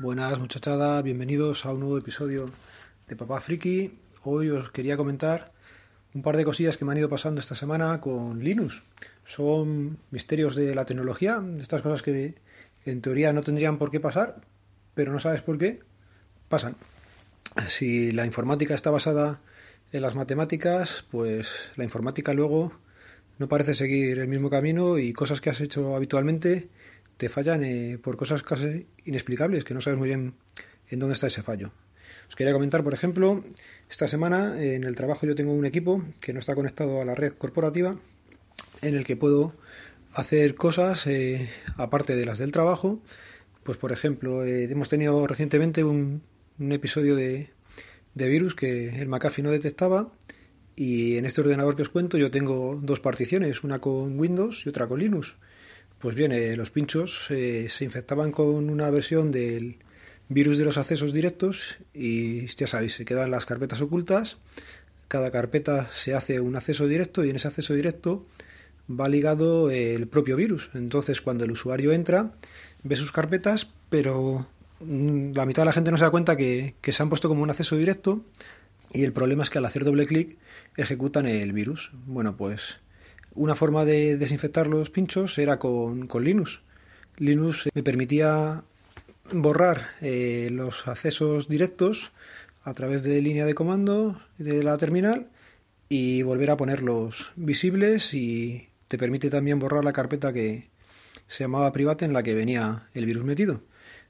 Buenas muchachada, bienvenidos a un nuevo episodio de Papá Friki. Hoy os quería comentar un par de cosillas que me han ido pasando esta semana con Linux. Son misterios de la tecnología, estas cosas que en teoría no tendrían por qué pasar, pero no sabes por qué, pasan. Si la informática está basada en las matemáticas, pues la informática luego no parece seguir el mismo camino y cosas que has hecho habitualmente te fallan eh, por cosas casi inexplicables, que no sabes muy bien en dónde está ese fallo. Os quería comentar, por ejemplo, esta semana en el trabajo yo tengo un equipo que no está conectado a la red corporativa, en el que puedo hacer cosas eh, aparte de las del trabajo. Pues, por ejemplo, eh, hemos tenido recientemente un, un episodio de, de virus que el McAfee no detectaba y en este ordenador que os cuento yo tengo dos particiones, una con Windows y otra con Linux. Pues bien, eh, los pinchos eh, se infectaban con una versión del virus de los accesos directos y ya sabéis, se quedan las carpetas ocultas. Cada carpeta se hace un acceso directo y en ese acceso directo va ligado el propio virus. Entonces, cuando el usuario entra, ve sus carpetas, pero mm, la mitad de la gente no se da cuenta que, que se han puesto como un acceso directo y el problema es que al hacer doble clic ejecutan el virus. Bueno, pues una forma de desinfectar los pinchos era con, Linux. Linux me permitía borrar eh, los accesos directos a través de línea de comando de la terminal y volver a ponerlos visibles y te permite también borrar la carpeta que se llamaba private en la que venía el virus metido.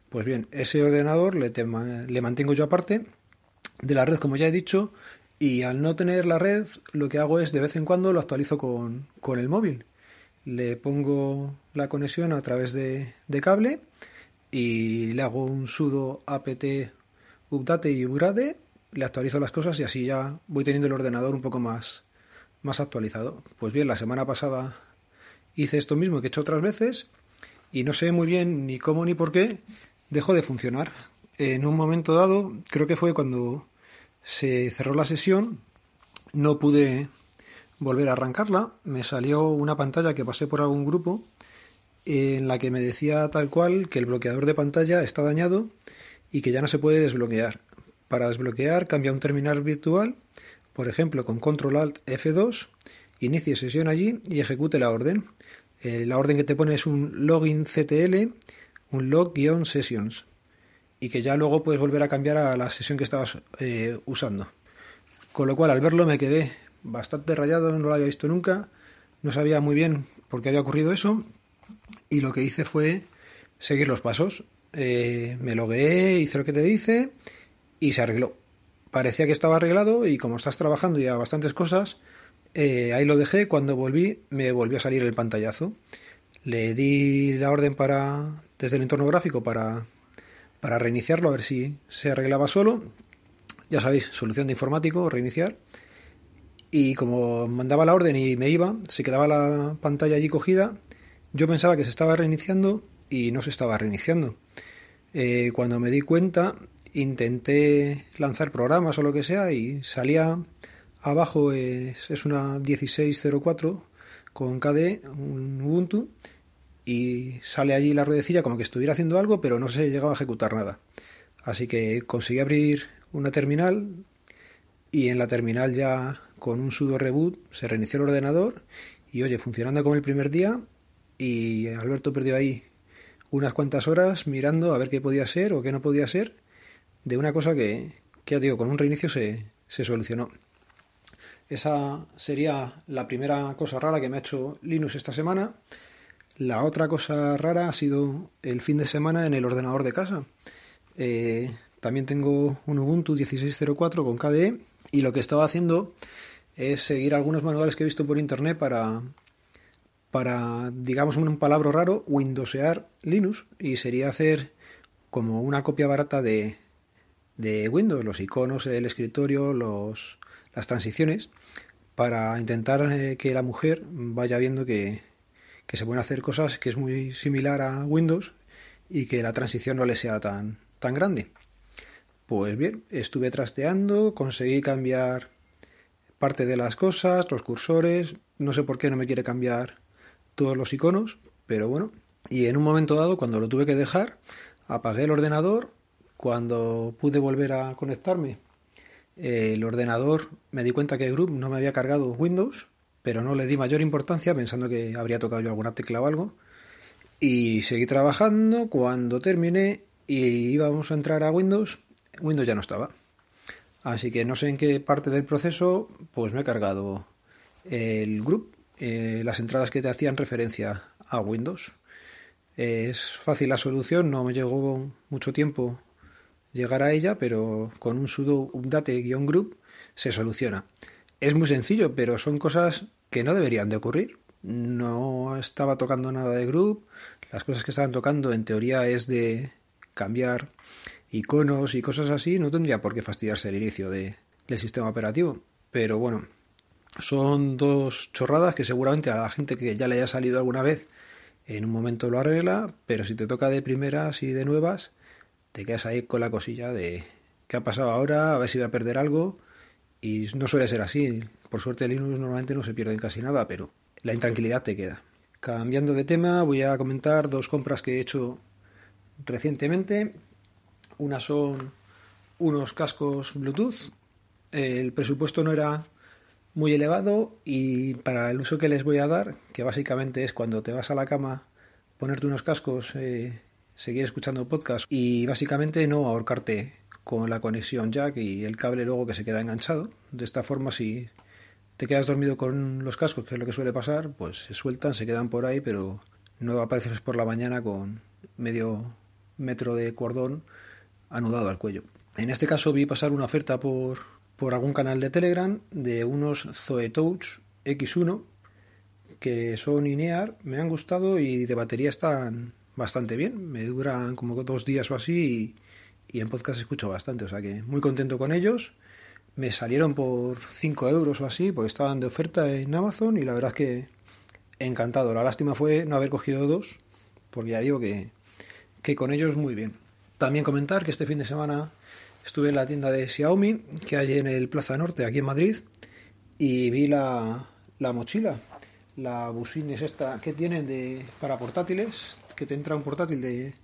Pues bien, ese ordenador le, le mantengo yo aparte de la red, como ya he dicho, y al no tener la red, lo que hago es de vez en cuando lo actualizo con, el móvil. Le pongo la conexión a través de, cable y le hago un sudo apt update y upgrade, le actualizo las cosas y así ya voy teniendo el ordenador un poco más, más actualizado. Pues bien, la semana pasada hice esto mismo que he hecho otras veces y no sé muy bien ni cómo ni por qué dejó de funcionar. En un momento dado, creo que fue cuando se cerró la sesión, no pude volver a arrancarla, me salió una pantalla que pasé por algún grupo en la que me decía tal cual que el bloqueador de pantalla está dañado y que ya no se puede desbloquear. Para desbloquear cambia un terminal virtual, por ejemplo con control alt F2, inicie sesión allí y ejecute la orden. Eh, la orden que te pone es un login CTL, un log-sessions y que ya luego puedes volver a cambiar a la sesión que estabas eh, usando. Con lo cual al verlo me quedé bastante rayado, no lo había visto nunca, no sabía muy bien por qué había ocurrido eso y lo que hice fue seguir los pasos. Eh, me logueé, hice lo que te dice y se arregló. Parecía que estaba arreglado y como estás trabajando ya bastantes cosas, eh, ahí lo dejé. Cuando volví, me volvió a salir el pantallazo. Le di la orden para desde el entorno gráfico para para reiniciarlo, a ver si se arreglaba solo. Ya sabéis, solución de informático, reiniciar. Y como mandaba la orden y me iba, se quedaba la pantalla allí cogida. Yo pensaba que se estaba reiniciando y no se estaba reiniciando. Eh, cuando me di cuenta, intenté lanzar programas o lo que sea y salía abajo, es, es una 1604 con KDE, un Ubuntu, y sale allí la ruedecilla como que estuviera haciendo algo, pero no se llegaba a ejecutar nada. Así que conseguí abrir una terminal y en la terminal ya con un sudo reboot se reinició el ordenador y oye, funcionando como el primer día y Alberto perdió ahí unas cuantas horas mirando a ver qué podía ser o qué no podía ser de una cosa que, que ya digo, con un reinicio se, se solucionó. Esa sería la primera cosa rara que me ha hecho Linux esta semana. La otra cosa rara ha sido el fin de semana en el ordenador de casa. Eh, también tengo un Ubuntu 16.04 con KDE y lo que estaba haciendo es seguir algunos manuales que he visto por internet para, para digamos, un palabra raro, Windowsear Linux y sería hacer como una copia barata de, de Windows, los iconos, el escritorio, los, las transiciones, para intentar eh, que la mujer vaya viendo que, que se pueden hacer cosas que es muy similar a Windows y que la transición no le sea tan, tan grande. Pues bien, estuve trasteando, conseguí cambiar parte de las cosas, los cursores, no sé por qué no me quiere cambiar todos los iconos, pero bueno, y en un momento dado, cuando lo tuve que dejar, apagué el ordenador. Cuando pude volver a conectarme, el ordenador me di cuenta que Group no me había cargado Windows, pero no le di mayor importancia pensando que habría tocado yo alguna tecla o algo. Y seguí trabajando. Cuando terminé y íbamos a entrar a Windows, Windows ya no estaba. Así que no sé en qué parte del proceso, pues me he cargado el group, eh, las entradas que te hacían referencia a Windows. Es fácil la solución, no me llegó mucho tiempo llegar a ella, pero con un sudo update-group se soluciona. Es muy sencillo, pero son cosas que no deberían de ocurrir. No estaba tocando nada de group, las cosas que estaban tocando en teoría es de cambiar iconos y cosas así, no tendría por qué fastidiarse el inicio de, del sistema operativo. Pero bueno, son dos chorradas que seguramente a la gente que ya le haya salido alguna vez en un momento lo arregla, pero si te toca de primeras y de nuevas, te quedas ahí con la cosilla de qué ha pasado ahora, a ver si voy a perder algo. Y no suele ser así. Por suerte Linux normalmente no se pierde casi nada, pero la intranquilidad te queda. Cambiando de tema, voy a comentar dos compras que he hecho recientemente. Una son unos cascos Bluetooth. El presupuesto no era muy elevado y para el uso que les voy a dar, que básicamente es cuando te vas a la cama, ponerte unos cascos, eh, seguir escuchando podcast y básicamente no ahorcarte con la conexión jack y el cable luego que se queda enganchado. De esta forma, si te quedas dormido con los cascos, que es lo que suele pasar, pues se sueltan, se quedan por ahí, pero no apareces por la mañana con medio metro de cordón anudado al cuello. En este caso vi pasar una oferta por, por algún canal de Telegram de unos Zoe Touch X1 que son INEAR, me han gustado y de batería están bastante bien, me duran como dos días o así y, y en podcast escucho bastante, o sea que muy contento con ellos. Me salieron por 5 euros o así, porque estaban de oferta en Amazon y la verdad es que encantado. La lástima fue no haber cogido dos, porque ya digo que, que con ellos muy bien. También comentar que este fin de semana estuve en la tienda de Xiaomi, que hay en el Plaza Norte, aquí en Madrid, y vi la, la mochila, la Busin es esta que tienen de, para portátiles, que te entra un portátil de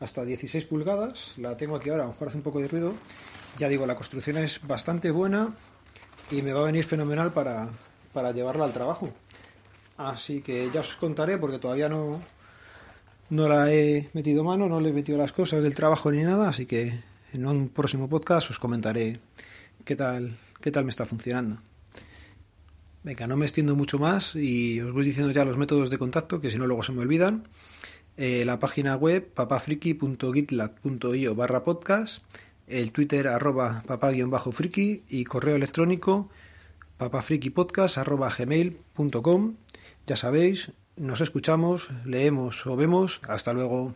hasta 16 pulgadas, la tengo aquí ahora, a lo mejor hace un poco de ruido, ya digo, la construcción es bastante buena y me va a venir fenomenal para, para llevarla al trabajo. Así que ya os contaré porque todavía no, no la he metido mano, no le he metido las cosas del trabajo ni nada, así que en un próximo podcast os comentaré qué tal, qué tal me está funcionando. Venga, no me extiendo mucho más y os voy diciendo ya los métodos de contacto, que si no luego se me olvidan. Eh, la página web papafriki.gitlab.io barra podcast el Twitter arroba papá-friki y correo electrónico papafrikipodcast arroba gmail.com. Ya sabéis, nos escuchamos, leemos o vemos. Hasta luego.